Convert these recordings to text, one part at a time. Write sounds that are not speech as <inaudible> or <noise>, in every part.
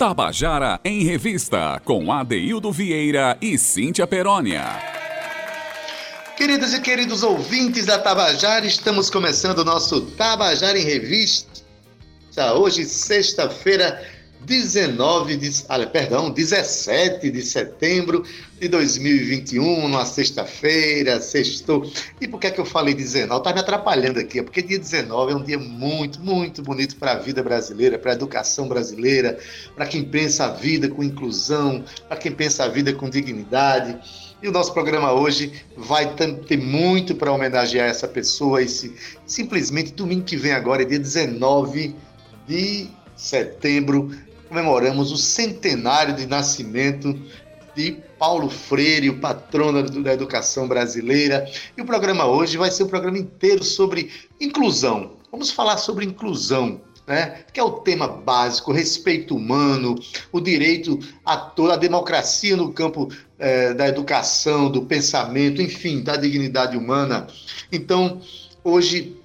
Tabajara em Revista, com Adeildo Vieira e Cíntia Perónia. Queridos e queridos ouvintes da Tabajara, estamos começando o nosso Tabajara em Revista. Hoje, sexta-feira, 19 de, ah, perdão, 17 de setembro de 2021, numa sexta-feira, sextou. E por que é que eu falei 19? Tá me atrapalhando aqui, é porque dia 19 é um dia muito, muito bonito para a vida brasileira, para a educação brasileira, para quem pensa a vida com inclusão, para quem pensa a vida com dignidade. E o nosso programa hoje vai ter muito para homenagear essa pessoa. Esse simplesmente domingo que vem agora, é dia 19 de setembro, comemoramos o centenário de nascimento de Paulo Freire, o patrono da educação brasileira. E o programa hoje vai ser um programa inteiro sobre inclusão. Vamos falar sobre inclusão, né? que é o tema básico, respeito humano, o direito a toda a democracia no campo eh, da educação, do pensamento, enfim, da dignidade humana. Então, hoje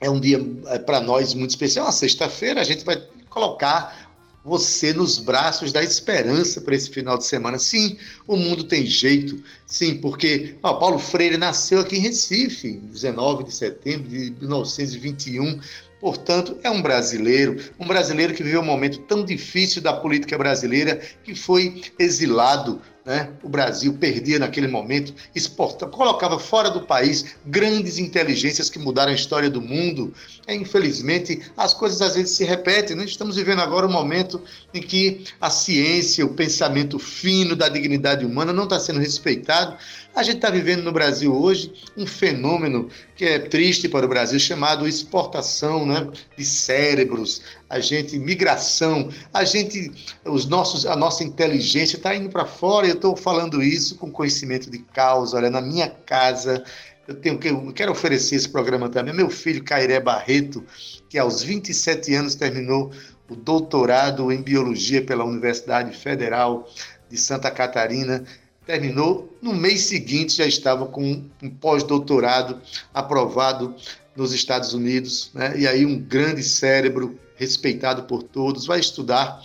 é um dia eh, para nós muito especial, uma sexta-feira, a gente vai colocar você nos braços da esperança para esse final de semana. Sim, o mundo tem jeito. Sim, porque ó, Paulo Freire nasceu aqui em Recife, 19 de setembro de 1921. Portanto, é um brasileiro, um brasileiro que viveu um momento tão difícil da política brasileira, que foi exilado né? O Brasil perdia naquele momento, exporta, colocava fora do país grandes inteligências que mudaram a história do mundo. É, infelizmente, as coisas às vezes se repetem. Né? Estamos vivendo agora um momento em que a ciência, o pensamento fino da dignidade humana não está sendo respeitado. A gente está vivendo no Brasil hoje um fenômeno que é triste para o Brasil, chamado exportação né, de cérebros, a gente migração, a gente, os nossos, a nossa inteligência está indo para fora. Eu estou falando isso com conhecimento de causa. Olha, na minha casa eu tenho que eu quero oferecer esse programa também. Meu filho Cairé Barreto, que aos 27 anos terminou o doutorado em biologia pela Universidade Federal de Santa Catarina, terminou no mês seguinte já estava com um pós-doutorado aprovado nos Estados Unidos, né? E aí um grande cérebro respeitado por todos, vai estudar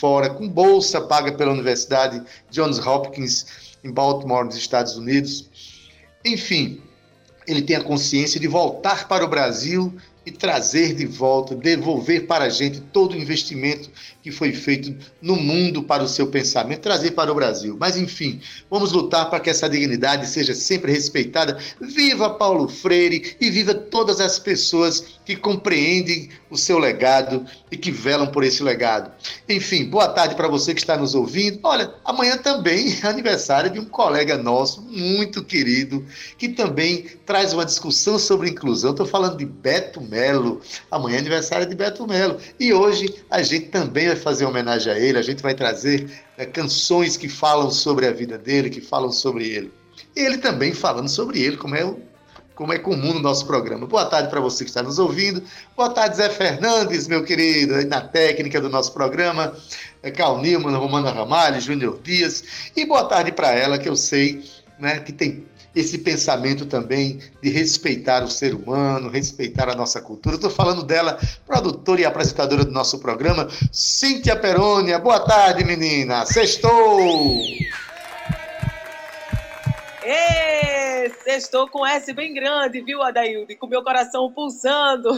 fora com bolsa paga pela Universidade Johns Hopkins em Baltimore, nos Estados Unidos. Enfim, ele tem a consciência de voltar para o Brasil e trazer de volta, devolver para a gente todo o investimento que foi feito no mundo para o seu pensamento, trazer para o Brasil. Mas, enfim, vamos lutar para que essa dignidade seja sempre respeitada. Viva Paulo Freire e viva todas as pessoas que compreendem o seu legado e que velam por esse legado. Enfim, boa tarde para você que está nos ouvindo. Olha, amanhã também é aniversário de um colega nosso, muito querido, que também traz uma discussão sobre inclusão. Estou falando de Beto Melo. Amanhã é aniversário de Beto Melo. E hoje a gente também vai fazer homenagem a ele, a gente vai trazer né, canções que falam sobre a vida dele, que falam sobre ele. E ele também falando sobre ele, como é, como é comum no nosso programa. Boa tarde para você que está nos ouvindo. Boa tarde, Zé Fernandes, meu querido, na técnica do nosso programa. É Cal Nilman, Romana Ramalho, Júnior Dias. E boa tarde para ela, que eu sei né, que tem esse pensamento também de respeitar o ser humano, respeitar a nossa cultura. Estou falando dela, produtora e apresentadora do nosso programa, Cíntia Perônia. Boa tarde, menina. Sextou! Ê, estou com S bem grande, viu, Adaildo? Com meu coração pulsando.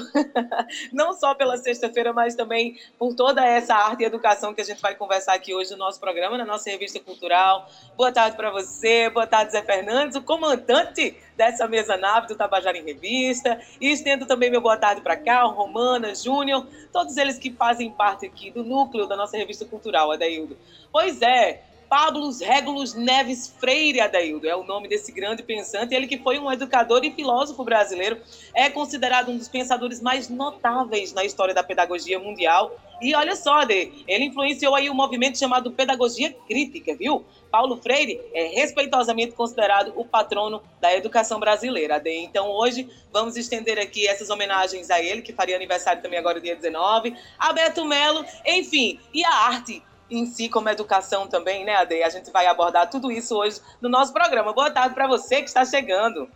<laughs> Não só pela sexta-feira, mas também por toda essa arte e educação que a gente vai conversar aqui hoje no nosso programa, na nossa revista cultural. Boa tarde para você, boa tarde, Zé Fernandes, o comandante dessa mesa nave do Tabajara em Revista. E estendo também meu boa tarde para cá, Romana, Júnior, todos eles que fazem parte aqui do núcleo da nossa revista cultural, Adaildo. Pois é, Pablo Regulus Neves Freire Adaildo, é o nome desse grande pensante, ele que foi um educador e filósofo brasileiro, é considerado um dos pensadores mais notáveis na história da pedagogia mundial. E olha só, Ade, ele influenciou aí um movimento chamado Pedagogia Crítica, viu? Paulo Freire é respeitosamente considerado o patrono da educação brasileira, Ade. Então hoje vamos estender aqui essas homenagens a ele, que faria aniversário também agora dia 19, a Beto Melo, enfim, e a arte em si como educação também, né, Ade? A gente vai abordar tudo isso hoje no nosso programa. Boa tarde para você que está chegando.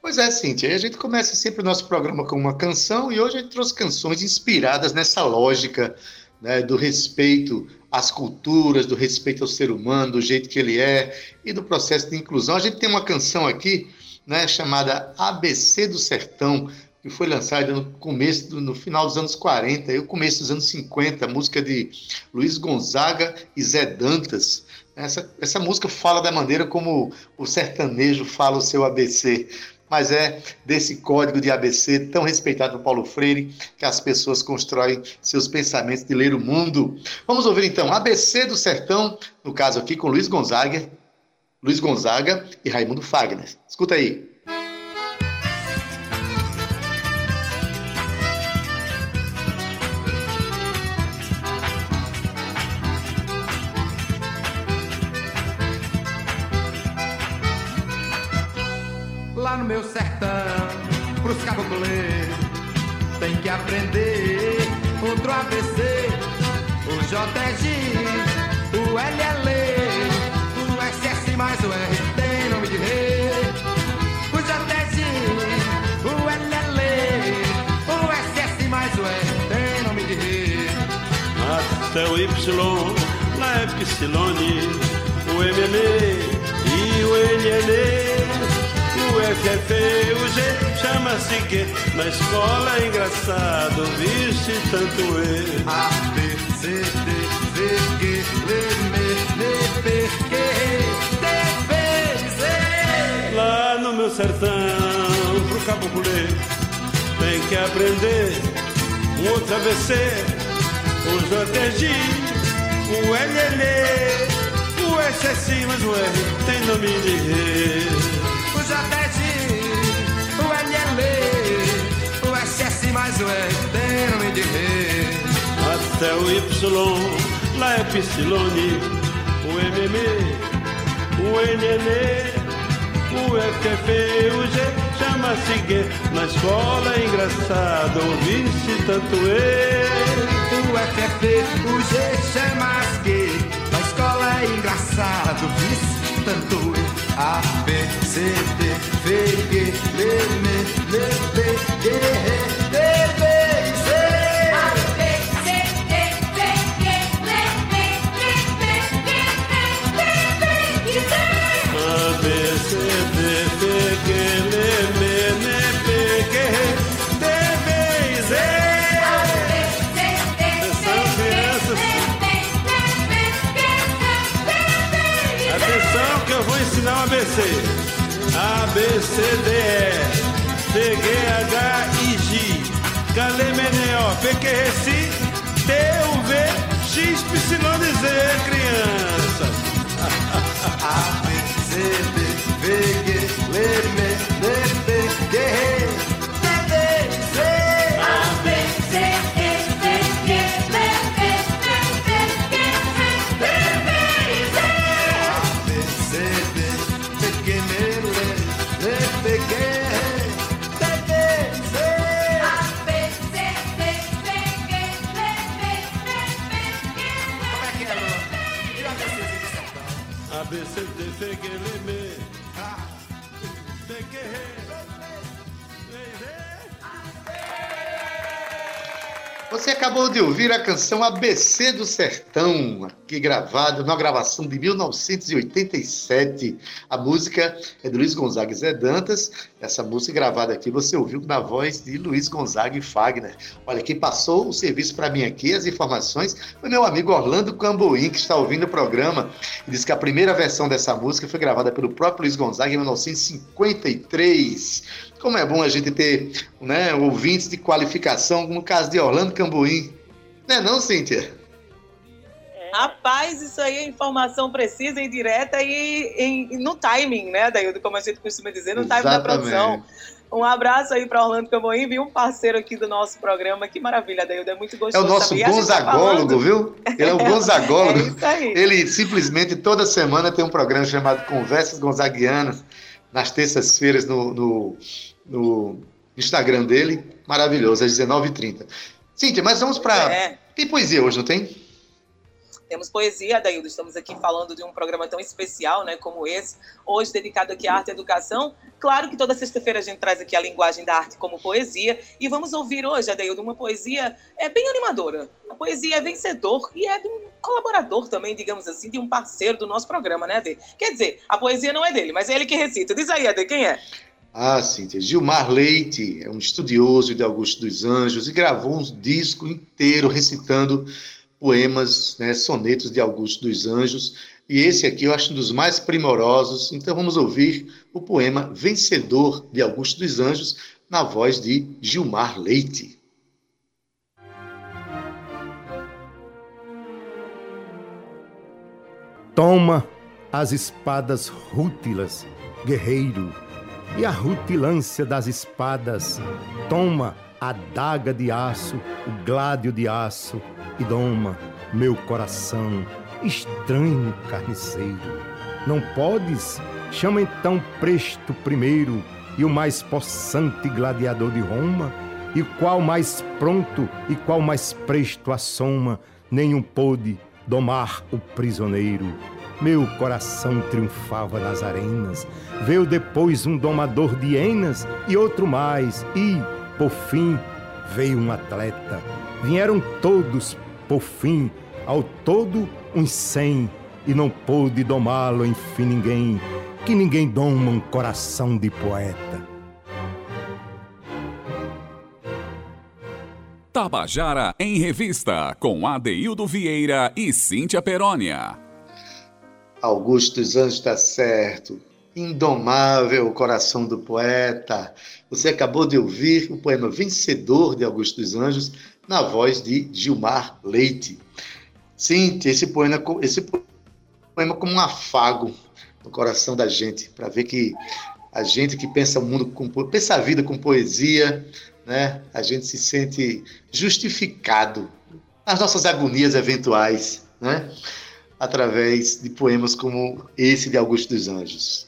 Pois é, Cíntia, a gente começa sempre o nosso programa com uma canção e hoje a gente trouxe canções inspiradas nessa lógica né, do respeito às culturas, do respeito ao ser humano, do jeito que ele é e do processo de inclusão. A gente tem uma canção aqui né, chamada ABC do Sertão, que foi lançada no começo, no final dos anos 40 e o começo dos anos 50, música de Luiz Gonzaga e Zé Dantas. Essa, essa música fala da maneira como o sertanejo fala o seu ABC, mas é desse código de ABC tão respeitado por Paulo Freire que as pessoas constroem seus pensamentos de ler o mundo. Vamos ouvir então ABC do Sertão, no caso aqui com Luiz Gonzaga, Luiz Gonzaga e Raimundo Fagner. Escuta aí. Meu sertão, pros caboclos tem que aprender outro ABC, o JG, o LL mais o R tem nome de rei. O JG, o LL, o SS mais o R tem nome de rei. Até o Y, na Epsilone, o ML e o O FF, o G chama-se que na escola é engraçado, viste tanto E. A, B, C, D, V, G, L, M, N, P, Q, Lá no meu sertão, pro caboclo tem que aprender um outro ABC, o JG, o LL, o SS, mas o R tem nome de rei. SS, mais o R tem nome de rei. Até o Y, lá é Psilone, o MM, o NN. O FF, o G chama-se G. Na escola é engraçado ouvir-se tanto E. O FF, o G chama-se G. Na escola é engraçado ouvir-se tanto E. A, B, C, D, V, G, L, M, N, P, G, R, <laughs> A, B, C, D, E. T, G, H, I, J. Galemeneo, P, Q, R, C, T, U, V, X, Y, Z, crianças. A, B, C, D, V, G, L, M, N, Você acabou de ouvir a canção ABC do Sertão, aqui gravada, numa gravação de 1987. A música é de Luiz Gonzaga e Zé Dantas. Essa música gravada aqui você ouviu na voz de Luiz Gonzaga e Fagner. Olha, quem passou o serviço para mim aqui, as informações, foi meu amigo Orlando Camboim, que está ouvindo o programa e disse que a primeira versão dessa música foi gravada pelo próprio Luiz Gonzaga em 1953. Como é bom a gente ter né, ouvintes de qualificação, no caso de Orlando Cambuim. Não é não, Cíntia? Rapaz, isso aí é informação precisa e direta e, e, no timing, né, Daildo? Como a gente costuma dizer, no Exatamente. timing da produção. Um abraço aí para Orlando Camboim, viu? Um parceiro aqui do nosso programa. Que maravilha, Daildo. É muito gostoso. É o nosso tá gonzagólogo, tá viu? Ele é o <laughs> gonzagólogo. é isso aí. Ele simplesmente toda semana tem um programa chamado Conversas Gonzaguianas, nas terças-feiras no, no no Instagram dele. Maravilhoso, às 19h30. Cíntia, mas vamos para. É. Tem poesia hoje, não tem? Temos poesia, Adaildo, estamos aqui falando de um programa tão especial, né, como esse, hoje dedicado aqui à arte e educação. Claro que toda sexta-feira a gente traz aqui a linguagem da arte como poesia, e vamos ouvir hoje, Adaildo, uma poesia é bem animadora. A poesia é vencedor e é de um colaborador também, digamos assim, de um parceiro do nosso programa, né, Ade? Quer dizer, a poesia não é dele, mas é ele que recita. Diz aí, Ade, quem é? Ah, Cíntia. Gilmar Leite é um estudioso de Augusto dos Anjos e gravou um disco inteiro recitando poemas, né, sonetos de Augusto dos Anjos. E esse aqui eu acho um dos mais primorosos. Então vamos ouvir o poema Vencedor de Augusto dos Anjos na voz de Gilmar Leite. Toma as espadas rútilas, guerreiro e a rutilância das espadas. Toma a daga de aço, o gládio de aço, e doma meu coração, estranho carniceiro. Não podes? Chama então presto primeiro e o mais possante gladiador de Roma, e qual mais pronto e qual mais presto assoma, nenhum pôde domar o prisioneiro. Meu coração triunfava nas arenas. Veio depois um domador de hienas e outro mais. E, por fim, veio um atleta. Vieram todos, por fim, ao todo uns cem. E não pôde domá-lo, enfim, ninguém. Que ninguém doma um coração de poeta. Tabajara em Revista, com Adeildo Vieira e Cíntia Perónia. Augusto dos Anjos está certo. Indomável coração do poeta. Você acabou de ouvir o poema Vencedor de Augusto dos Anjos na voz de Gilmar Leite. Sim, esse poema, esse poema como um afago no coração da gente, para ver que a gente que pensa o mundo com, pensa a vida com poesia, né? A gente se sente justificado nas nossas agonias eventuais, né? Através de poemas como esse de Augusto dos Anjos.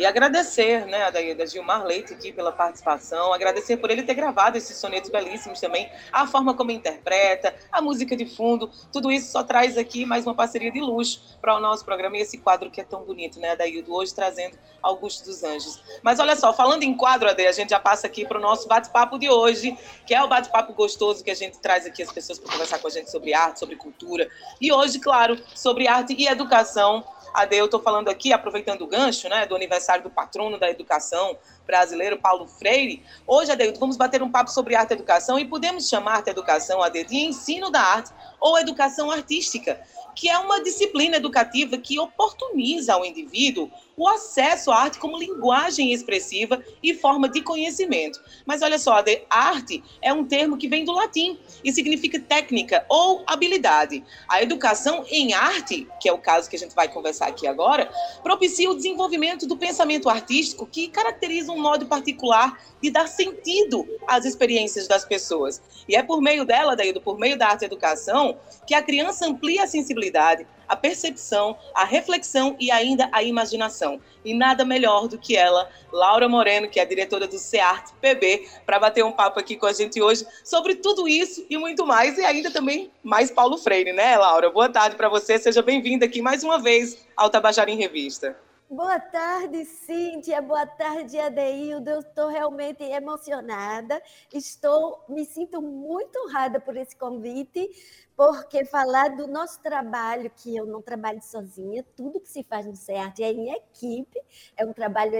E agradecer, né, a da Gilmar Leite aqui pela participação, agradecer por ele ter gravado esses sonetos belíssimos também, a forma como interpreta, a música de fundo, tudo isso só traz aqui mais uma parceria de luxo para o nosso programa e esse quadro que é tão bonito, né, Adaildo, hoje trazendo Augusto dos Anjos. Mas olha só, falando em quadro, Ade, a gente já passa aqui para o nosso bate-papo de hoje, que é o bate-papo gostoso que a gente traz aqui as pessoas para conversar com a gente sobre arte, sobre cultura, e hoje, claro, sobre arte e educação, eu estou falando aqui, aproveitando o gancho, né, do aniversário do patrono da educação brasileiro, Paulo Freire. Hoje, Adeildo, vamos bater um papo sobre arte e educação e podemos chamar arte e educação, Ade, de ensino da arte ou educação artística, que é uma disciplina educativa que oportuniza ao indivíduo o acesso à arte como linguagem expressiva e forma de conhecimento. Mas olha só, a arte é um termo que vem do latim e significa técnica ou habilidade. A educação em arte, que é o caso que a gente vai conversar aqui agora, propicia o desenvolvimento do pensamento artístico que caracteriza um modo particular de dar sentido às experiências das pessoas. E é por meio dela, daí, por meio da arte e educação, que a criança amplia a sensibilidade, a percepção, a reflexão e ainda a imaginação. E nada melhor do que ela, Laura Moreno, que é a diretora do CEART PB, para bater um papo aqui com a gente hoje sobre tudo isso e muito mais. E ainda também mais Paulo Freire, né, Laura? Boa tarde para você, seja bem-vinda aqui mais uma vez ao Tabajara em Revista. Boa tarde, Cíntia. Boa tarde, Adeildo. Eu estou realmente emocionada. Estou, me sinto muito honrada por esse convite, porque falar do nosso trabalho, que eu não trabalho sozinha, tudo que se faz no CEART é em equipe, é um trabalho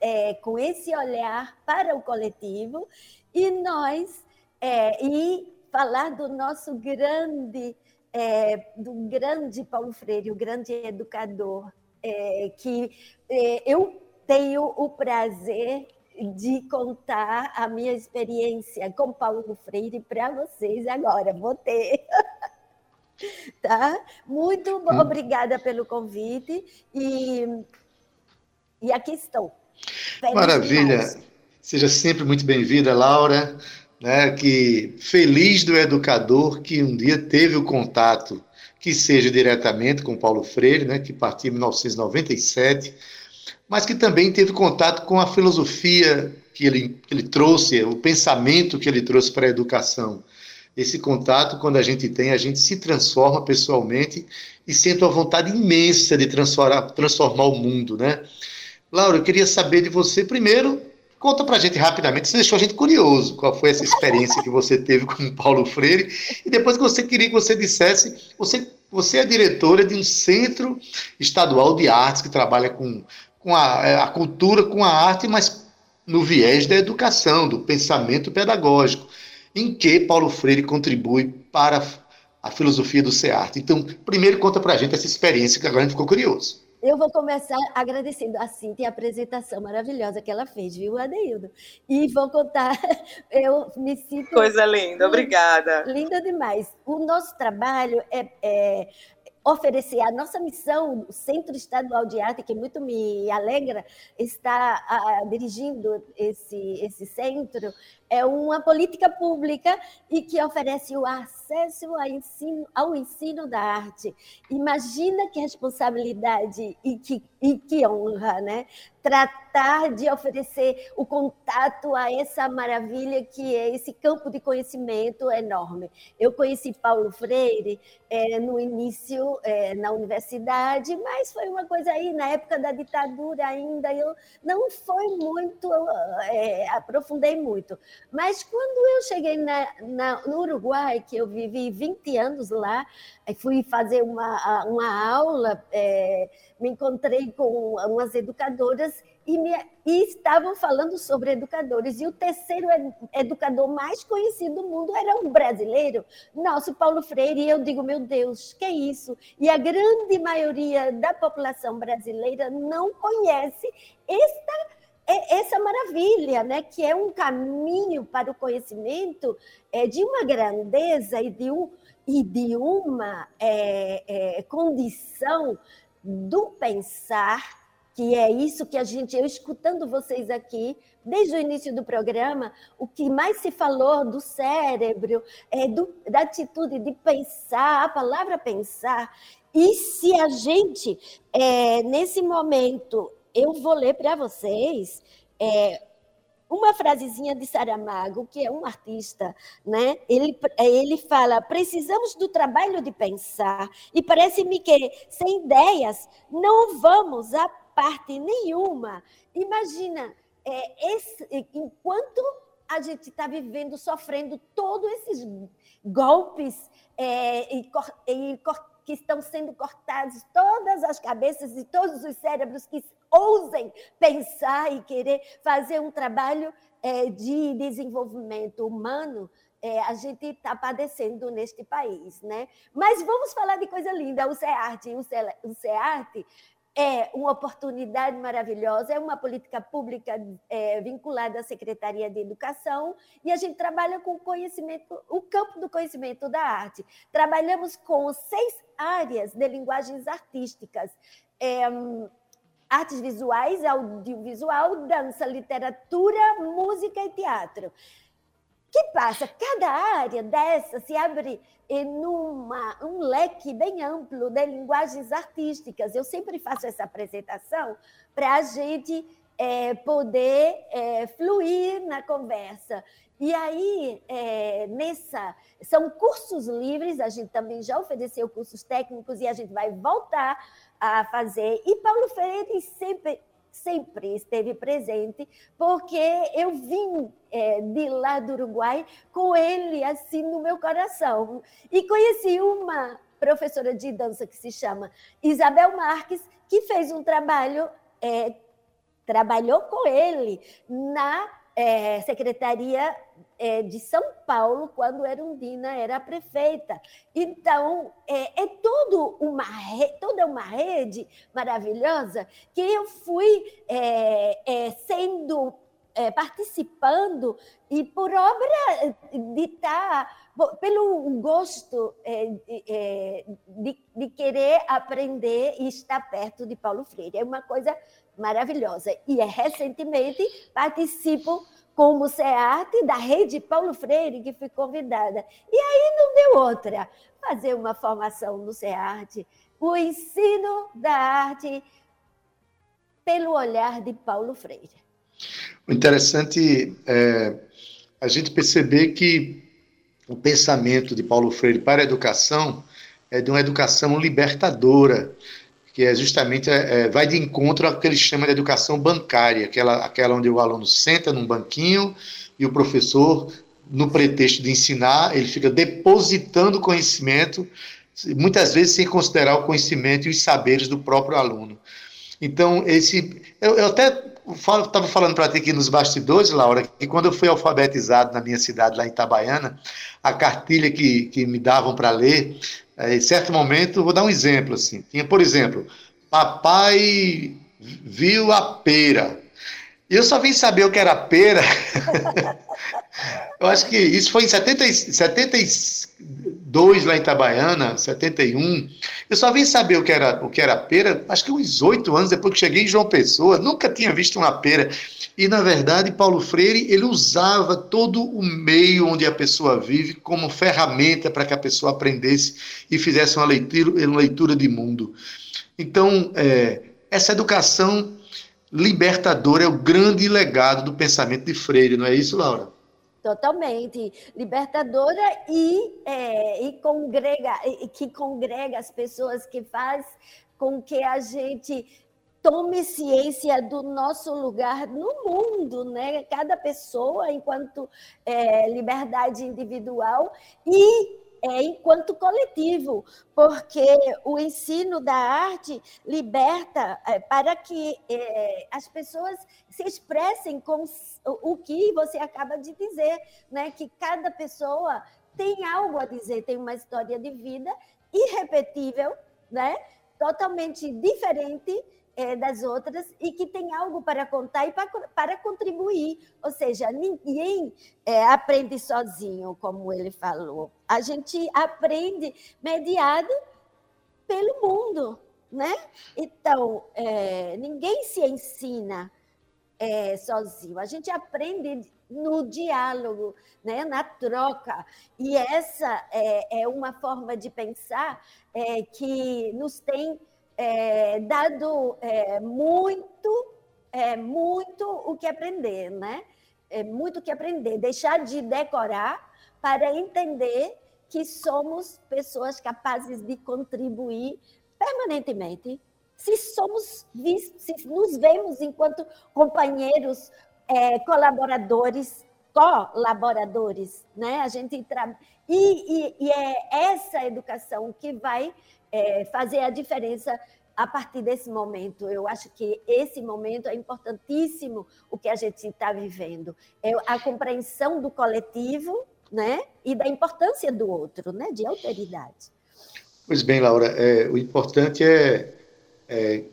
é, com esse olhar para o coletivo, e nós, é, e falar do nosso grande, é, do grande Paulo Freire, o grande educador é, que é, eu tenho o prazer de contar a minha experiência com Paulo Freire para vocês agora. Vou ter. <laughs> tá? Muito hum. obrigada pelo convite e, e aqui estou. Feliz Maravilha. Demais. Seja sempre muito bem-vinda, Laura. Né, que feliz do educador que um dia teve o contato que seja diretamente com Paulo Freire, né, que partiu em 1997, mas que também teve contato com a filosofia que ele, que ele trouxe, o pensamento que ele trouxe para a educação. esse contato, quando a gente tem, a gente se transforma pessoalmente e sente uma vontade imensa de transformar, transformar o mundo, né? Laura, eu queria saber de você primeiro, conta pra gente rapidamente, você deixou a gente curioso, qual foi essa experiência que você teve com o Paulo Freire, e depois que você queria que você dissesse, você, você é diretora de um centro estadual de artes que trabalha com, com a, é, a cultura, com a arte, mas no viés da educação, do pensamento pedagógico em que Paulo Freire contribui para a filosofia do SEART. Então, primeiro conta para a gente essa experiência, que agora a gente ficou curioso. Eu vou começar agradecendo a Cintia a apresentação maravilhosa que ela fez, viu, Adeildo? E vou contar, <laughs> eu me sinto... Coisa linda, obrigada. Linda demais. O nosso trabalho é, é oferecer a nossa missão, o Centro Estadual de Arte, que muito me alegra estar a, dirigindo esse, esse centro, é uma política pública e que oferece o acesso ao ensino, ao ensino da arte. Imagina que responsabilidade e que, e que honra, né? Tratar de oferecer o contato a essa maravilha que é esse campo de conhecimento enorme. Eu conheci Paulo Freire é, no início é, na universidade, mas foi uma coisa aí, na época da ditadura ainda, eu não foi muito, é, aprofundei muito. Mas quando eu cheguei na, na, no Uruguai, que eu vivi 20 anos lá, fui fazer uma, uma aula, é, me encontrei com umas educadoras e, me, e, estavam falando sobre educadores. E o terceiro educador mais conhecido do mundo era um brasileiro, nosso Paulo Freire. E eu digo, meu Deus, que é isso? E a grande maioria da população brasileira não conhece esta é essa maravilha, né, que é um caminho para o conhecimento é, de uma grandeza e de, um, e de uma é, é, condição do pensar, que é isso que a gente, eu escutando vocês aqui, desde o início do programa, o que mais se falou do cérebro, é do, da atitude de pensar, a palavra pensar, e se a gente, é, nesse momento, eu vou ler para vocês é, uma frasezinha de Saramago, que é um artista, né? Ele, ele fala: precisamos do trabalho de pensar, e parece-me que sem ideias não vamos a parte nenhuma. Imagina, é, esse, enquanto a gente está vivendo, sofrendo todos esses golpes é, e, que estão sendo cortados, todas as cabeças e todos os cérebros que ousem pensar e querer fazer um trabalho é, de desenvolvimento humano, é, a gente está padecendo neste país, né? Mas vamos falar de coisa linda, o CEARTE. O CEARTE é uma oportunidade maravilhosa, é uma política pública é, vinculada à Secretaria de Educação e a gente trabalha com o conhecimento, o campo do conhecimento da arte. Trabalhamos com seis áreas de linguagens artísticas. É, artes visuais, audiovisual, dança, literatura, música e teatro. que passa? Cada área dessa se abre em uma, um leque bem amplo de linguagens artísticas. Eu sempre faço essa apresentação para a gente é, poder é, fluir na conversa. E aí, é, nessa, são cursos livres, a gente também já ofereceu cursos técnicos e a gente vai voltar a fazer. E Paulo Freire sempre, sempre esteve presente, porque eu vim é, de lá do Uruguai com ele assim no meu coração. E conheci uma professora de dança que se chama Isabel Marques, que fez um trabalho, é, trabalhou com ele na é, Secretaria é, de São Paulo, quando Erundina era prefeita. Então, é, é uma toda uma rede maravilhosa que eu fui é, é, sendo, é, participando e por obra de estar, tá, pelo gosto de, de querer aprender e estar perto de Paulo Freire. É uma coisa maravilhosa. E é, recentemente participo como SEARTE da rede Paulo Freire, que fui convidada. E aí não deu outra, fazer uma formação no SEARTE, o ensino da arte pelo olhar de Paulo Freire. O interessante é a gente perceber que o pensamento de Paulo Freire para a educação é de uma educação libertadora, que é justamente é, é vai de encontro ao que ele chama de educação bancária, aquela, aquela onde o aluno senta num banquinho e o professor, no pretexto de ensinar, ele fica depositando conhecimento, muitas vezes sem considerar o conhecimento e os saberes do próprio aluno. Então, esse. Eu, eu até estava falando para ti aqui nos bastidores, Laura, que quando eu fui alfabetizado na minha cidade, lá em Itabaiana, a cartilha que, que me davam para ler, é, em certo momento, vou dar um exemplo assim. Tinha, por exemplo, papai viu a pera. Eu só vim saber o que era pera. <laughs> eu acho que isso foi em 70, 72 lá em Itabaiana, 71. Eu só vim saber o que era, o que era pera, acho que uns oito anos depois que cheguei em João Pessoa. Nunca tinha visto uma pera. E, na verdade, Paulo Freire, ele usava todo o meio onde a pessoa vive como ferramenta para que a pessoa aprendesse e fizesse uma leitura, uma leitura de mundo. Então, é, essa educação libertador é o grande legado do pensamento de Freire, não é isso, Laura? Totalmente libertadora e, é, e congrega, e, que congrega as pessoas, que faz com que a gente tome ciência do nosso lugar no mundo, né? Cada pessoa enquanto é, liberdade individual e é, enquanto coletivo, porque o ensino da arte liberta é, para que é, as pessoas se expressem com o que você acaba de dizer, né? que cada pessoa tem algo a dizer, tem uma história de vida irrepetível, né? totalmente diferente é, das outras e que tem algo para contar e para, para contribuir. Ou seja, ninguém é, aprende sozinho, como ele falou. A gente aprende mediado pelo mundo, né? Então, é, ninguém se ensina é, sozinho. A gente aprende no diálogo, né, na troca. E essa é, é uma forma de pensar é, que nos tem é, dado é, muito, é, muito o que aprender, né? É, muito o que aprender, deixar de decorar para entender que somos pessoas capazes de contribuir permanentemente. Se somos se nos vemos enquanto companheiros, é, colaboradores, colaboradores, né? A gente e, e, e é essa educação que vai é, fazer a diferença a partir desse momento. Eu acho que esse momento é importantíssimo o que a gente está vivendo. É a compreensão do coletivo né? e da importância do outro, né? de alteridade. Pois bem, Laura, é, o importante é, é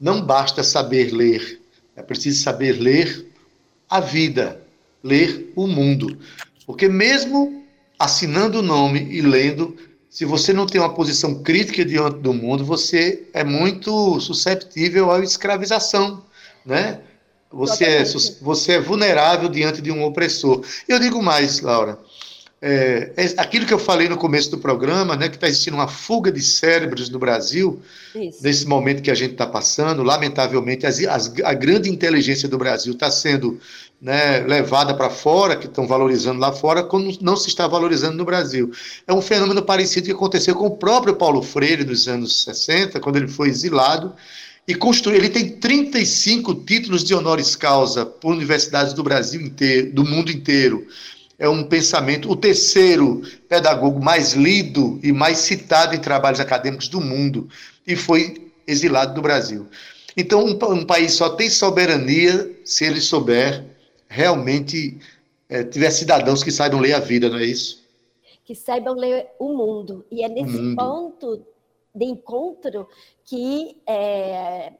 não basta saber ler, é preciso saber ler a vida, ler o mundo. Porque mesmo assinando o nome e lendo, se você não tem uma posição crítica diante do mundo, você é muito susceptível à escravização, né? Você é, você é vulnerável diante de um opressor. Eu digo mais, Laura. É, é aquilo que eu falei no começo do programa, né, que está existindo uma fuga de cérebros no Brasil, Isso. nesse momento que a gente está passando, lamentavelmente, as, as, a grande inteligência do Brasil está sendo né, levada para fora, que estão valorizando lá fora, quando não se está valorizando no Brasil. É um fenômeno parecido que aconteceu com o próprio Paulo Freire nos anos 60, quando ele foi exilado, e construiu. Ele tem 35 títulos de honoris causa por universidades do Brasil inteiro, do mundo inteiro. É um pensamento, o terceiro pedagogo mais lido e mais citado em trabalhos acadêmicos do mundo, e foi exilado do Brasil. Então, um, um país só tem soberania se ele souber realmente é, tiver cidadãos que saibam ler a vida, não é isso? Que saibam ler o mundo. E é nesse ponto de encontro que, é,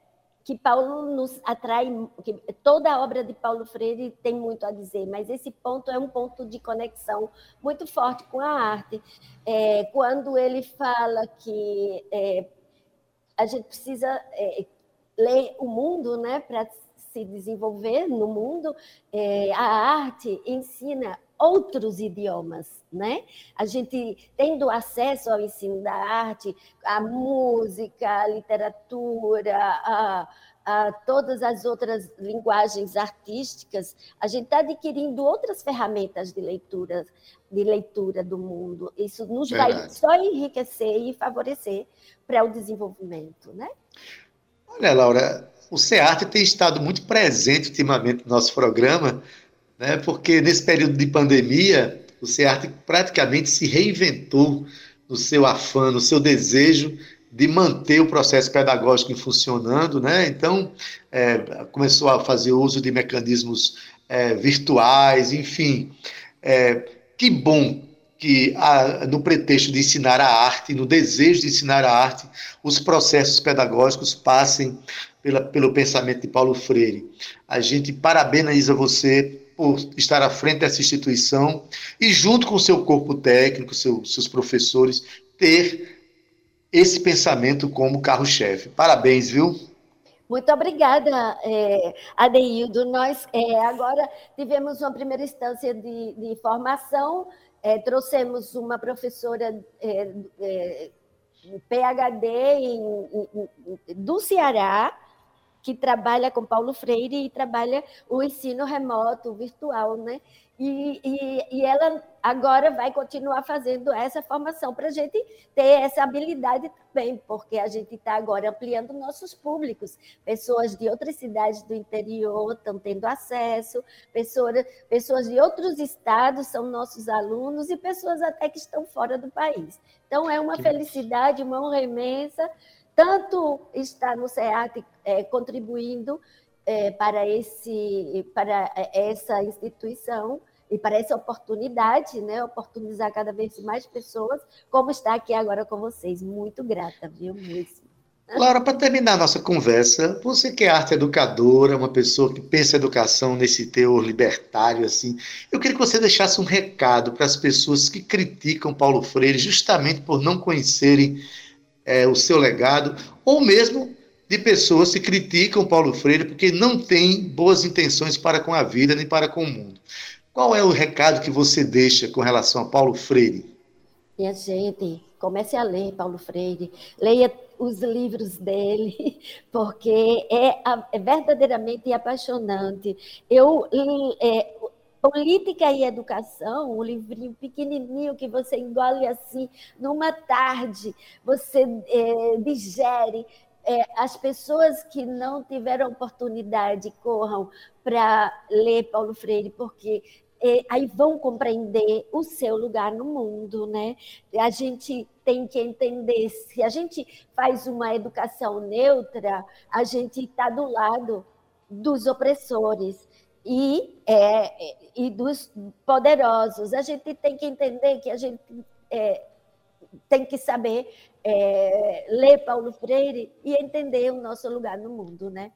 que Paulo nos atrai, que toda a obra de Paulo Freire tem muito a dizer, mas esse ponto é um ponto de conexão muito forte com a arte. É, quando ele fala que é, a gente precisa é, ler o mundo né, para se desenvolver no mundo, é, a arte ensina outros idiomas, né? A gente tendo acesso ao ensino da arte, a música, a literatura, a, a todas as outras linguagens artísticas, a gente está adquirindo outras ferramentas de leitura, de leitura do mundo. Isso nos Verdade. vai só enriquecer e favorecer para o desenvolvimento, né? Olha, Laura, o SEARTE tem estado muito presente ultimamente no nosso programa, né? Porque nesse período de pandemia, o SEARTE praticamente se reinventou no seu afã, no seu desejo de manter o processo pedagógico funcionando, né? Então, é, começou a fazer uso de mecanismos é, virtuais, enfim. É, que bom que, a, no pretexto de ensinar a arte, no desejo de ensinar a arte, os processos pedagógicos passem pela, pelo pensamento de Paulo Freire. A gente parabeniza você por estar à frente dessa instituição e, junto com o seu corpo técnico, seu, seus professores, ter esse pensamento como carro-chefe. Parabéns, viu? Muito obrigada, é, Adeildo. Nós é, agora tivemos uma primeira instância de, de formação, é, trouxemos uma professora é, é PhD em, em, do Ceará, que trabalha com Paulo Freire e trabalha o ensino remoto, virtual, né? E, e, e ela agora vai continuar fazendo essa formação para a gente ter essa habilidade também, porque a gente está agora ampliando nossos públicos. Pessoas de outras cidades do interior estão tendo acesso, pessoas, pessoas de outros estados são nossos alunos e pessoas até que estão fora do país. Então, é uma felicidade, uma honra imensa, tanto estar no SEAT é, contribuindo é, para, esse, para essa instituição, e para essa oportunidade, né, oportunizar cada vez mais pessoas, como está aqui agora com vocês. Muito grata, viu, mesmo. Laura, para terminar a nossa conversa, você que é arte educadora, uma pessoa que pensa educação nesse teor libertário, assim, eu queria que você deixasse um recado para as pessoas que criticam Paulo Freire justamente por não conhecerem é, o seu legado, ou mesmo de pessoas que criticam Paulo Freire porque não têm boas intenções para com a vida nem para com o mundo. Qual é o recado que você deixa com relação a Paulo Freire? Minha gente, comece a ler Paulo Freire, leia os livros dele, <laughs> porque é, é verdadeiramente apaixonante. Eu é, Política e Educação, um livrinho pequenininho que você engole assim numa tarde, você é, digere. É, as pessoas que não tiveram oportunidade corram para ler Paulo Freire, porque é, aí vão compreender o seu lugar no mundo, né? A gente tem que entender, se a gente faz uma educação neutra, a gente está do lado dos opressores e, é, e dos poderosos. A gente tem que entender que a gente é, tem que saber é, ler Paulo Freire e entender o nosso lugar no mundo, né?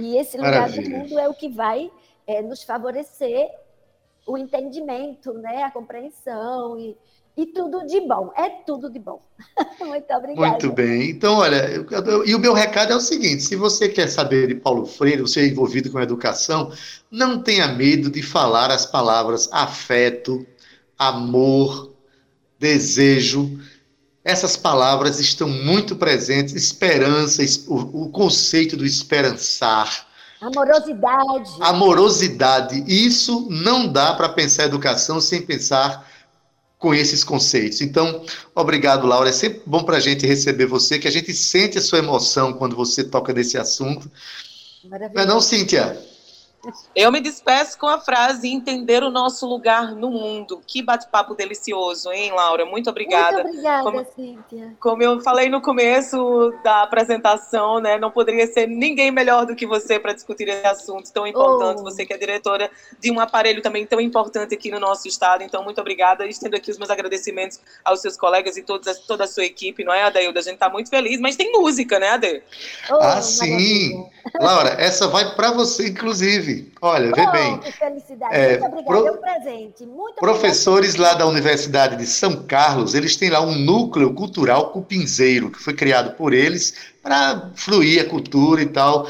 E esse lugar Maravilha. no mundo é o que vai é, nos favorecer o entendimento, né, a compreensão e, e tudo de bom. É tudo de bom. <laughs> Muito obrigada. Muito bem. Então, olha, eu, eu, e o meu recado é o seguinte: se você quer saber de Paulo Freire, você é envolvido com a educação, não tenha medo de falar as palavras afeto, amor, desejo. Essas palavras estão muito presentes, esperança, o, o conceito do esperançar Amorosidade. Amorosidade. Isso não dá para pensar educação sem pensar com esses conceitos. Então, obrigado, Laura. É sempre bom para a gente receber você, que a gente sente a sua emoção quando você toca nesse assunto. Maravilha. Não é não, Cíntia? Eu me despeço com a frase entender o nosso lugar no mundo. Que bate-papo delicioso, hein, Laura? Muito obrigada. Muito obrigada, como, Cíntia. Como eu falei no começo da apresentação, né, não poderia ser ninguém melhor do que você para discutir esse assunto tão importante. Oh. Você que é diretora de um aparelho também tão importante aqui no nosso estado. Então, muito obrigada. Estendo aqui os meus agradecimentos aos seus colegas e todos, toda a sua equipe, não é, Adeilda? A gente está muito feliz, mas tem música, né, Ade? Oh, ah, sim. Laura, essa vai para você, inclusive. Olha, vê oh, bem. Que felicidade. É, Muito obrigada, pro, é um presente. Muito professores obrigada. lá da Universidade de São Carlos, eles têm lá um núcleo cultural cupinzeiro, que foi criado por eles para fluir a cultura e tal,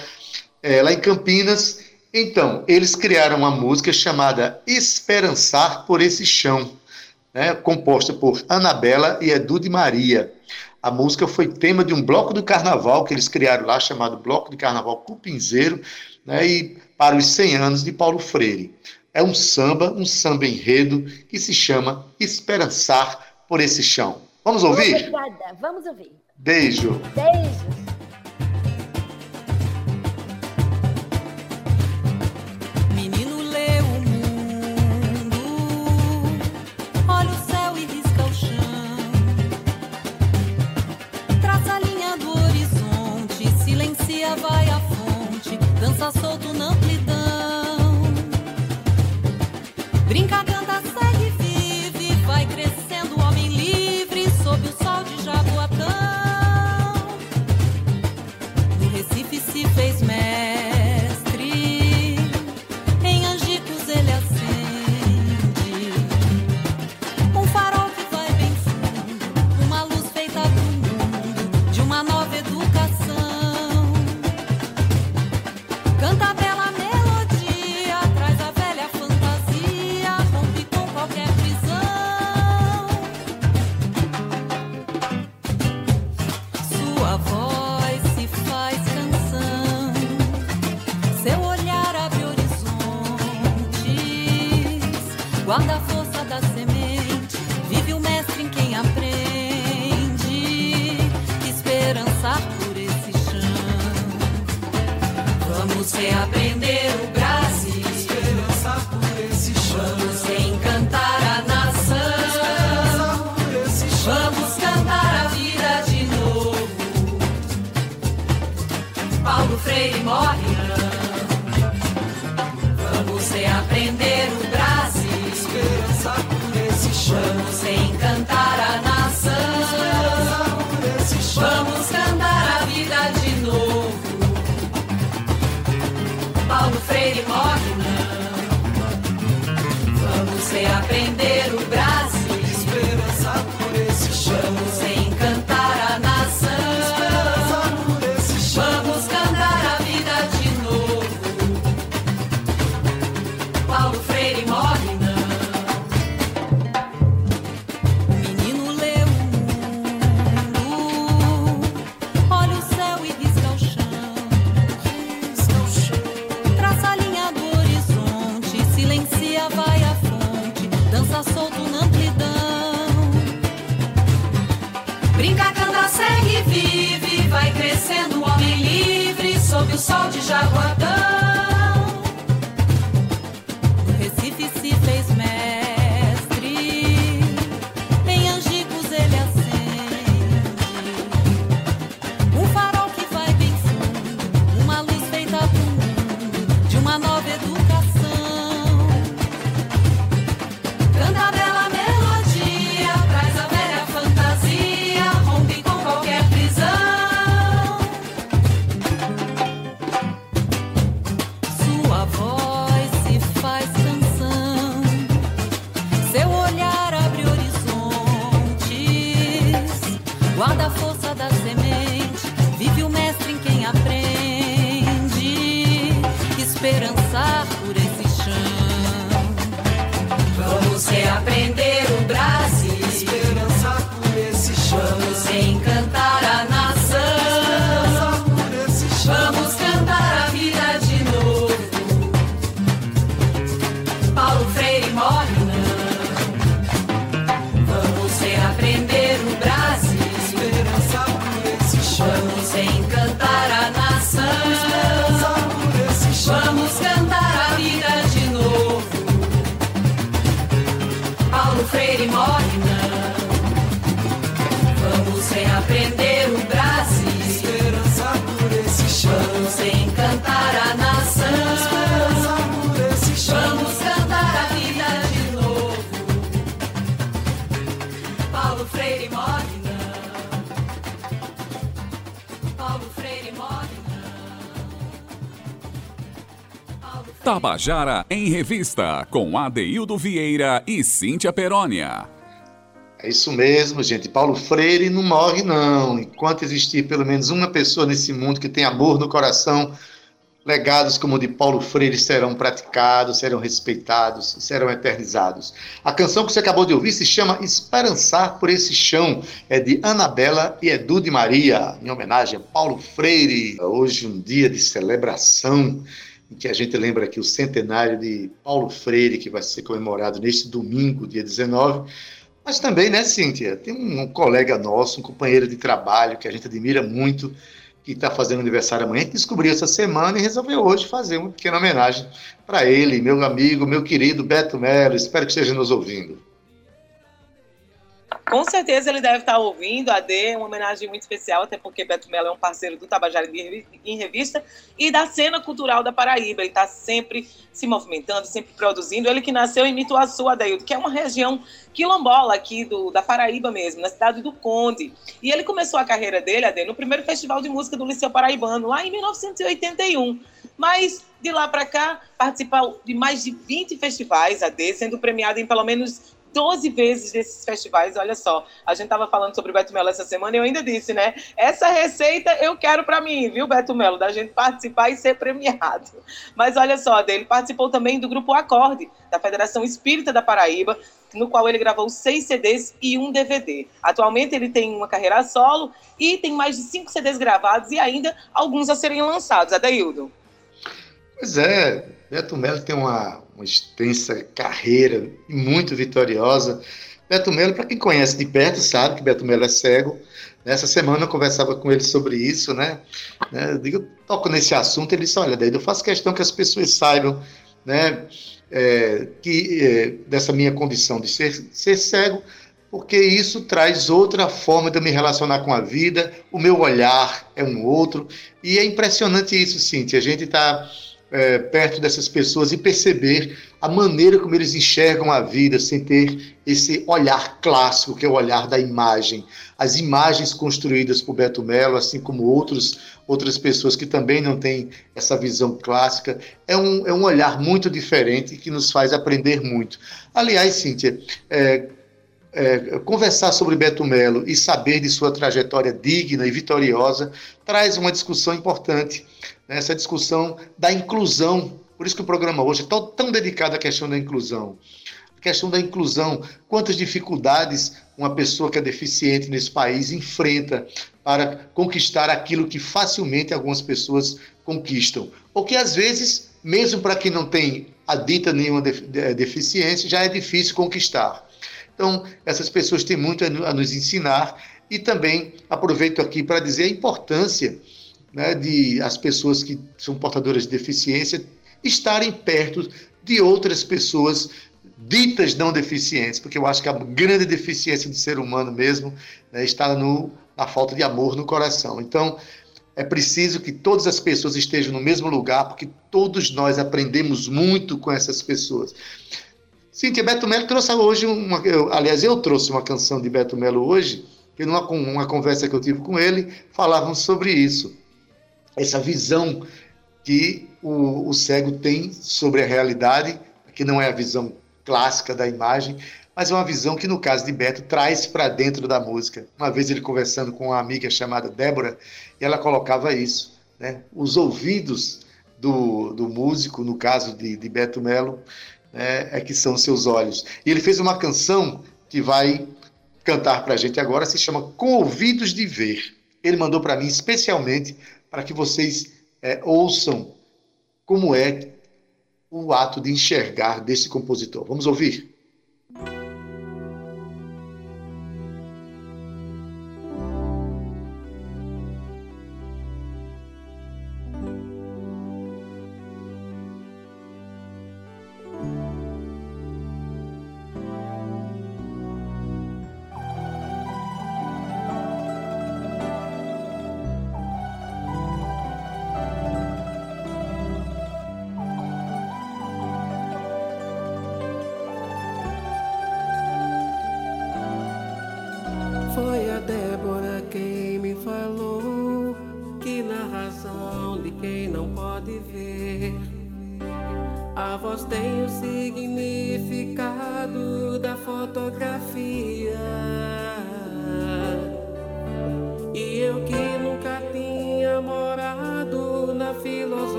é, lá em Campinas. Então, eles criaram uma música chamada Esperançar por Esse Chão, né, composta por Anabela e Edu de Maria. A música foi tema de um bloco do carnaval que eles criaram lá, chamado Bloco de Carnaval Cupinzeiro, né, e para os 100 anos de Paulo Freire. É um samba, um samba enredo que se chama Esperançar por esse chão. Vamos ouvir? Obrigada, vamos ouvir. Beijo. Beijo. shot one. Tabajara em Revista, com Adeildo Vieira e Cíntia Perónia. É isso mesmo, gente. Paulo Freire não morre, não. Enquanto existir pelo menos uma pessoa nesse mundo que tem amor no coração, legados como o de Paulo Freire serão praticados, serão respeitados, serão eternizados. A canção que você acabou de ouvir se chama Esperançar por esse chão, é de Anabela e é Edu de Maria, em homenagem a Paulo Freire. Hoje um dia de celebração em que a gente lembra aqui o centenário de Paulo Freire, que vai ser comemorado neste domingo, dia 19. Mas também, né, Cíntia, tem um colega nosso, um companheiro de trabalho que a gente admira muito, que está fazendo aniversário amanhã, que descobriu essa semana e resolveu hoje fazer uma pequena homenagem para ele, meu amigo, meu querido Beto Melo. Espero que esteja nos ouvindo. Com certeza ele deve estar ouvindo a D, uma homenagem muito especial, até porque Beto Melo é um parceiro do Tabajara em Revista e da cena cultural da Paraíba. Ele está sempre se movimentando, sempre produzindo. Ele que nasceu em Mituaçu, Adaildo, que é uma região quilombola aqui do, da Paraíba mesmo, na cidade do Conde. E ele começou a carreira dele, Ade, no primeiro Festival de Música do Liceu Paraibano, lá em 1981. Mas de lá para cá, participou de mais de 20 festivais, AD, sendo premiado em pelo menos 12 vezes desses festivais, olha só. A gente estava falando sobre o Beto Melo essa semana e eu ainda disse, né? Essa receita eu quero para mim, viu, Beto Melo? Da gente participar e ser premiado. Mas olha só, ele participou também do grupo Acorde, da Federação Espírita da Paraíba, no qual ele gravou seis CDs e um DVD. Atualmente ele tem uma carreira solo e tem mais de cinco CDs gravados e ainda alguns a serem lançados. Adaildo. Pois é, Beto Melo tem uma, uma extensa carreira muito vitoriosa. Beto Melo, para quem conhece de perto, sabe que Beto Melo é cego. Nessa semana eu conversava com ele sobre isso, né? né eu digo, toco nesse assunto, ele disse, olha, Daí eu faço questão que as pessoas saibam, né, é, que, é, dessa minha condição de ser, ser cego, porque isso traz outra forma de eu me relacionar com a vida, o meu olhar é um outro, e é impressionante isso, Cintia, a gente está é, perto dessas pessoas e perceber a maneira como eles enxergam a vida sem ter esse olhar clássico, que é o olhar da imagem. As imagens construídas por Beto Mello, assim como outros, outras pessoas que também não têm essa visão clássica, é um, é um olhar muito diferente que nos faz aprender muito. Aliás, Cíntia, é, é, conversar sobre Beto Melo e saber de sua trajetória digna e vitoriosa traz uma discussão importante né, essa discussão da inclusão. Por isso que o programa hoje é tão, tão dedicado à questão da inclusão. A questão da inclusão, quantas dificuldades uma pessoa que é deficiente nesse país enfrenta para conquistar aquilo que facilmente algumas pessoas conquistam. Porque às vezes, mesmo para quem não tem a dita nenhuma deficiência, já é difícil conquistar. Então, essas pessoas têm muito a nos ensinar e também aproveito aqui para dizer a importância né, de as pessoas que são portadoras de deficiência estarem perto de outras pessoas ditas não deficientes, porque eu acho que a grande deficiência do ser humano mesmo né, está no, na falta de amor no coração. Então, é preciso que todas as pessoas estejam no mesmo lugar, porque todos nós aprendemos muito com essas pessoas. Cíntia, Beto Melo trouxe hoje uma. Eu, aliás, eu trouxe uma canção de Beto Melo hoje, que numa uma conversa que eu tive com ele, falávamos sobre isso essa visão que o, o cego tem sobre a realidade, que não é a visão clássica da imagem, mas é uma visão que, no caso de Beto, traz para dentro da música. Uma vez ele conversando com uma amiga chamada Débora, e ela colocava isso, né? Os ouvidos do, do músico, no caso de, de Beto Melo, né, é que são seus olhos. E ele fez uma canção que vai cantar para a gente agora, se chama Com Ouvidos de Ver. Ele mandou para mim especialmente para que vocês é, ouçam como é o ato de enxergar desse compositor. Vamos ouvir?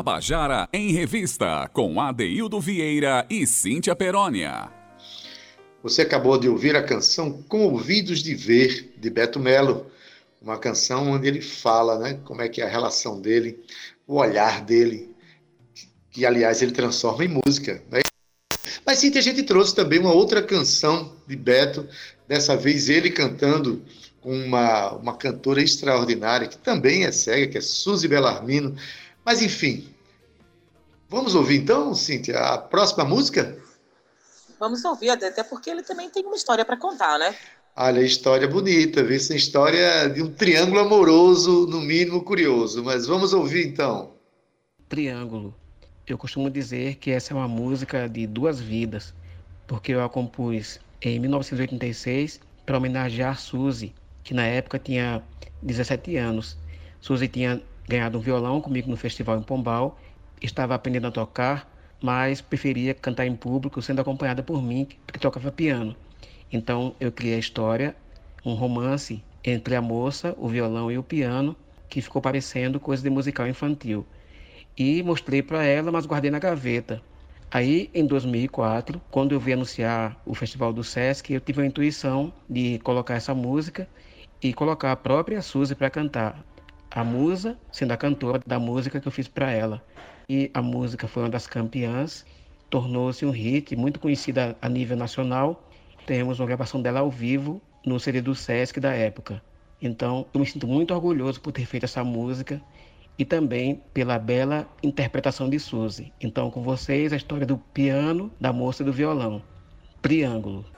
Tabajara em Revista, com Adeildo Vieira e Cíntia Perónia. Você acabou de ouvir a canção Com Ouvidos de Ver, de Beto Melo. Uma canção onde ele fala, né? Como é que é a relação dele, o olhar dele, que aliás ele transforma em música. Né? Mas sim, a gente trouxe também uma outra canção de Beto, dessa vez ele cantando com uma, uma cantora extraordinária, que também é cega, que é Suzy Bellarmino. Mas enfim, vamos ouvir então, Cíntia, a próxima música? Vamos ouvir, até porque ele também tem uma história para contar, né? Olha, história bonita, viu? Essa história de um triângulo amoroso, no mínimo curioso. Mas vamos ouvir então. Triângulo. Eu costumo dizer que essa é uma música de duas vidas, porque eu a compus em 1986 para homenagear Suzy, que na época tinha 17 anos. Suzy tinha ganhado um violão comigo no festival em Pombal, estava aprendendo a tocar, mas preferia cantar em público sendo acompanhada por mim, que tocava piano. Então eu criei a história, um romance entre a moça, o violão e o piano, que ficou parecendo coisa de musical infantil. E mostrei para ela, mas guardei na gaveta. Aí, em 2004, quando eu vi anunciar o Festival do Sesc, eu tive a intuição de colocar essa música e colocar a própria Suzy para cantar. A musa sendo a cantora da música que eu fiz para ela. E a música foi uma das campeãs, tornou-se um hit muito conhecida a nível nacional. Temos uma gravação dela ao vivo no CD do Sesc da época. Então, eu me sinto muito orgulhoso por ter feito essa música e também pela bela interpretação de Suzy. Então, com vocês, a história do piano, da moça e do violão. Triângulo.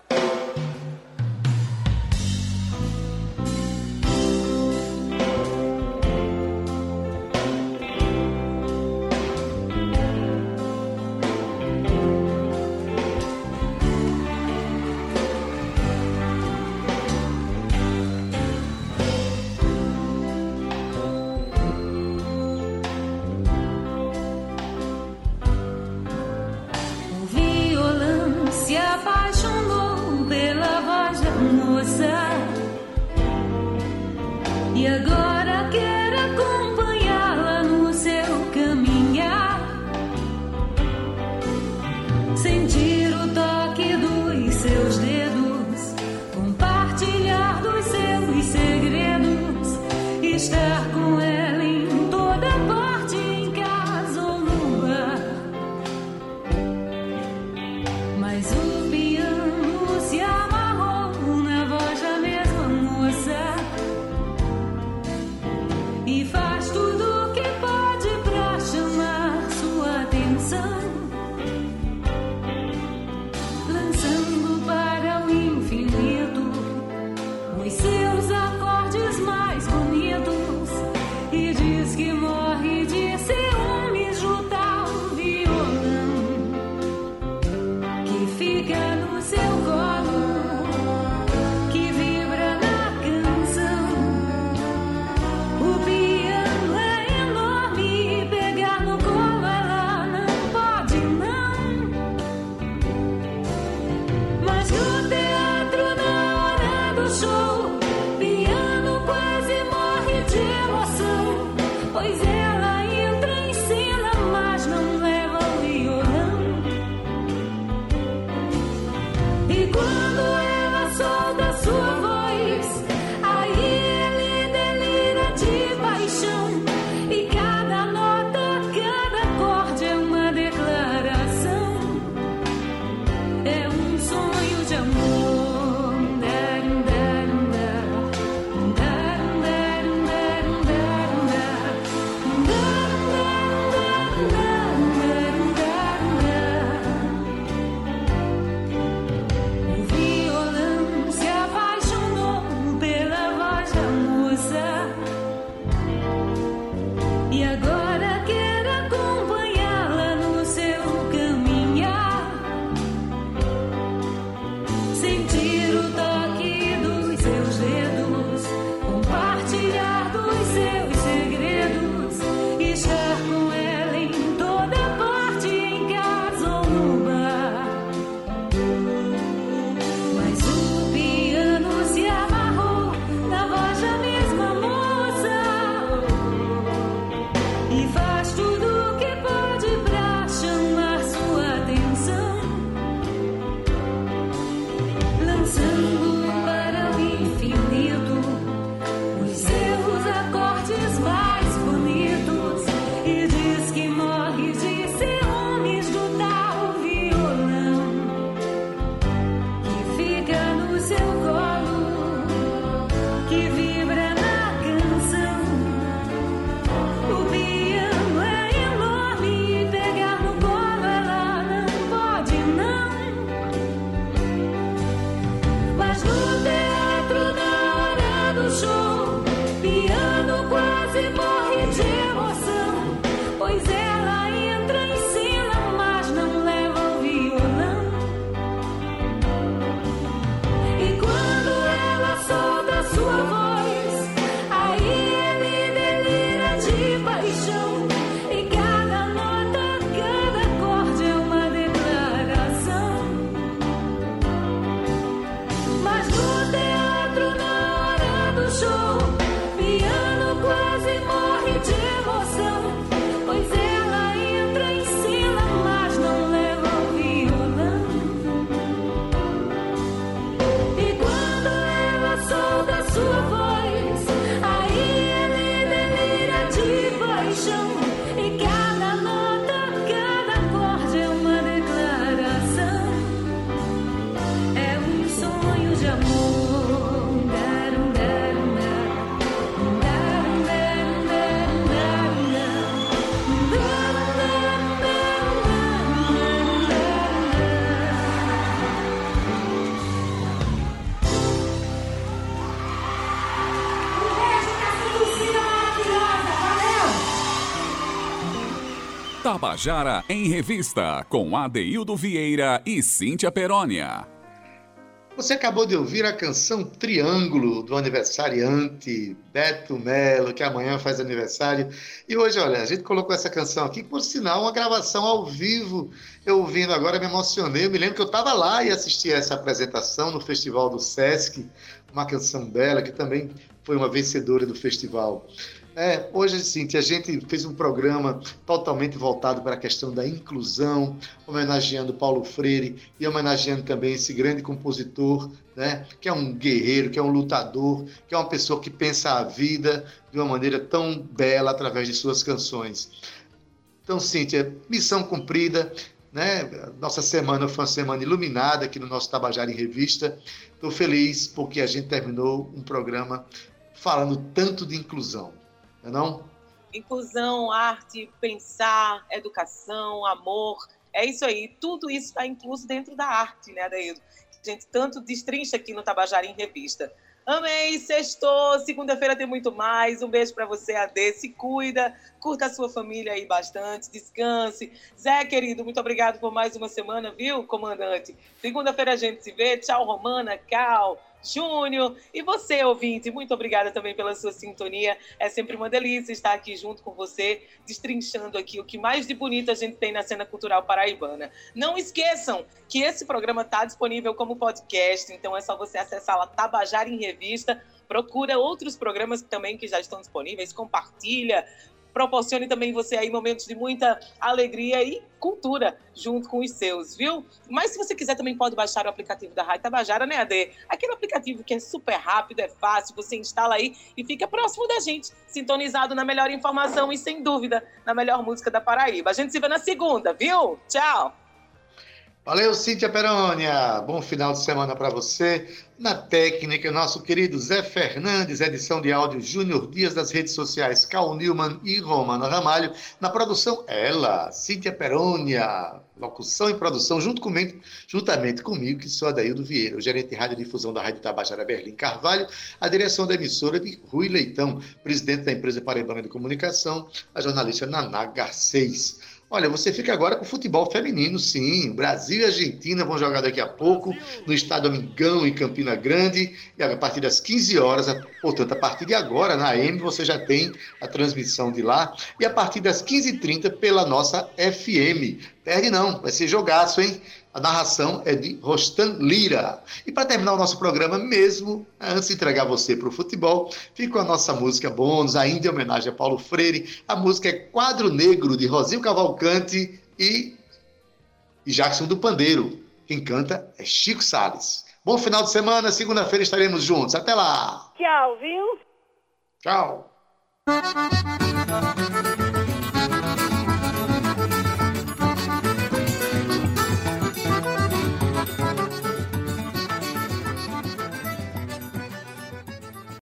Tabajara em Revista, com Adeildo Vieira e Cíntia Perónia. Você acabou de ouvir a canção Triângulo do aniversariante Beto Melo, que amanhã faz aniversário. E hoje, olha, a gente colocou essa canção aqui, por sinal, uma gravação ao vivo. Eu ouvindo agora me emocionei. Eu me lembro que eu estava lá e assisti a essa apresentação no Festival do Sesc, uma canção bela que também foi uma vencedora do festival. É, hoje, Cintia, a gente fez um programa totalmente voltado para a questão da inclusão, homenageando Paulo Freire e homenageando também esse grande compositor, né, que é um guerreiro, que é um lutador, que é uma pessoa que pensa a vida de uma maneira tão bela através de suas canções. Então, Cíntia, missão cumprida. Né? Nossa semana foi uma semana iluminada aqui no nosso Tabajara em Revista. Estou feliz porque a gente terminou um programa falando tanto de inclusão é não? Inclusão, arte, pensar, educação, amor, é isso aí. Tudo isso está incluso dentro da arte, né, Adaildo? A gente tanto destrincha aqui no Tabajara em Revista. Amém, sextou, segunda-feira tem muito mais. Um beijo para você, Ade. Se cuida, curta a sua família aí bastante, descanse. Zé, querido, muito obrigado por mais uma semana, viu, comandante? Segunda-feira a gente se vê. Tchau, Romana, Cal. Júnior. E você, ouvinte, muito obrigada também pela sua sintonia. É sempre uma delícia estar aqui junto com você, destrinchando aqui o que mais de bonito a gente tem na cena cultural paraibana. Não esqueçam que esse programa está disponível como podcast, então é só você acessar lá Tabajara em Revista. Procura outros programas também que já estão disponíveis, compartilha, proporcione também você aí momentos de muita alegria e cultura junto com os seus, viu? Mas se você quiser também pode baixar o aplicativo da Rádio Tabajara, né, Ade? Aquele aplicativo que é super rápido, é fácil, você instala aí e fica próximo da gente, sintonizado na melhor informação e sem dúvida na melhor música da Paraíba. A gente se vê na segunda, viu? Tchau! Valeu, Cíntia Perônia. Bom final de semana para você. Na técnica, nosso querido Zé Fernandes, edição de áudio Júnior Dias das redes sociais, Cal Newman e Romana Ramalho. Na produção, ela, Cíntia Perônia. Locução e produção, junto comigo, juntamente comigo, que sou Adaildo Vieira, o gerente de rádio difusão da Rádio Tabajara Berlim Carvalho, a direção da emissora de Rui Leitão, presidente da empresa Paraibana de Comunicação, a jornalista Naná Garcês. Olha, você fica agora com futebol feminino, sim. Brasil e Argentina vão jogar daqui a pouco no Estado Amigão, em Campina Grande, e a partir das 15 horas, portanto, a partir de agora, na AM, você já tem a transmissão de lá, e a partir das 15h30 pela nossa FM. Perde não, vai ser jogaço, hein? A narração é de Rostan Lira. E para terminar o nosso programa mesmo, antes de entregar você para o futebol, fica a nossa música bônus, ainda em homenagem a Paulo Freire. A música é Quadro Negro, de Rosinho Cavalcante e, e Jackson do Pandeiro. Quem canta é Chico Salles. Bom final de semana, segunda-feira estaremos juntos. Até lá! Tchau, viu? Tchau!